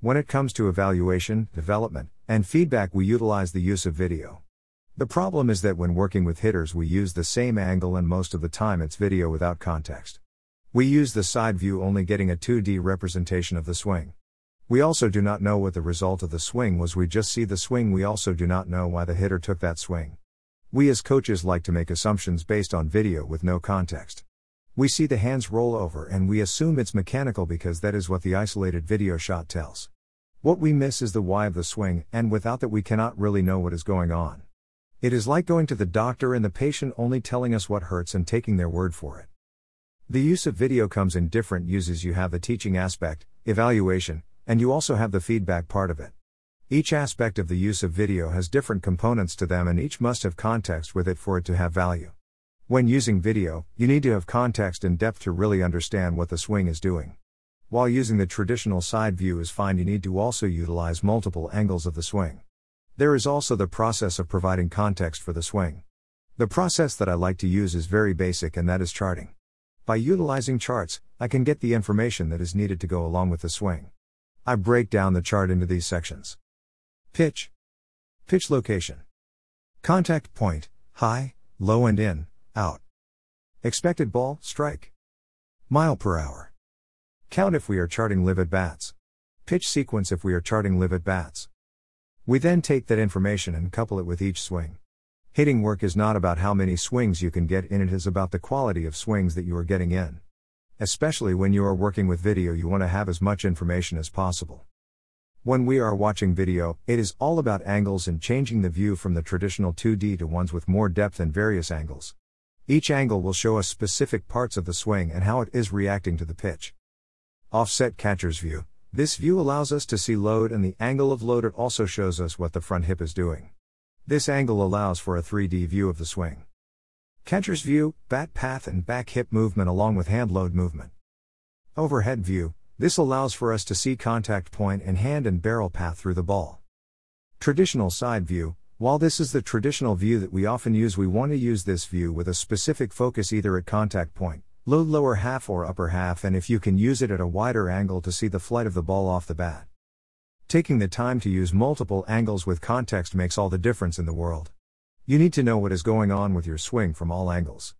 When it comes to evaluation, development, and feedback, we utilize the use of video. The problem is that when working with hitters, we use the same angle, and most of the time it's video without context. We use the side view only getting a 2D representation of the swing. We also do not know what the result of the swing was, we just see the swing, we also do not know why the hitter took that swing. We as coaches like to make assumptions based on video with no context. We see the hands roll over and we assume it's mechanical because that is what the isolated video shot tells. What we miss is the why of the swing, and without that, we cannot really know what is going on. It is like going to the doctor and the patient only telling us what hurts and taking their word for it. The use of video comes in different uses. You have the teaching aspect, evaluation, and you also have the feedback part of it. Each aspect of the use of video has different components to them, and each must have context with it for it to have value. When using video, you need to have context and depth to really understand what the swing is doing. While using the traditional side view is fine, you need to also utilize multiple angles of the swing. There is also the process of providing context for the swing. The process that I like to use is very basic, and that is charting. By utilizing charts, I can get the information that is needed to go along with the swing. I break down the chart into these sections Pitch, Pitch location, Contact point, high, low, and in, out. Expected ball, strike. Mile per hour. Count if we are charting live at bats. Pitch sequence if we are charting live at bats. We then take that information and couple it with each swing. Hitting work is not about how many swings you can get in, it is about the quality of swings that you are getting in. Especially when you are working with video, you want to have as much information as possible. When we are watching video, it is all about angles and changing the view from the traditional 2D to ones with more depth and various angles. Each angle will show us specific parts of the swing and how it is reacting to the pitch. Offset catcher's view. This view allows us to see load and the angle of load. It also shows us what the front hip is doing. This angle allows for a 3D view of the swing. Catcher's view, bat path and back hip movement along with hand load movement. Overhead view. This allows for us to see contact point and hand and barrel path through the ball. Traditional side view. While this is the traditional view that we often use, we want to use this view with a specific focus either at contact point, load lower half or upper half, and if you can use it at a wider angle to see the flight of the ball off the bat. Taking the time to use multiple angles with context makes all the difference in the world. You need to know what is going on with your swing from all angles.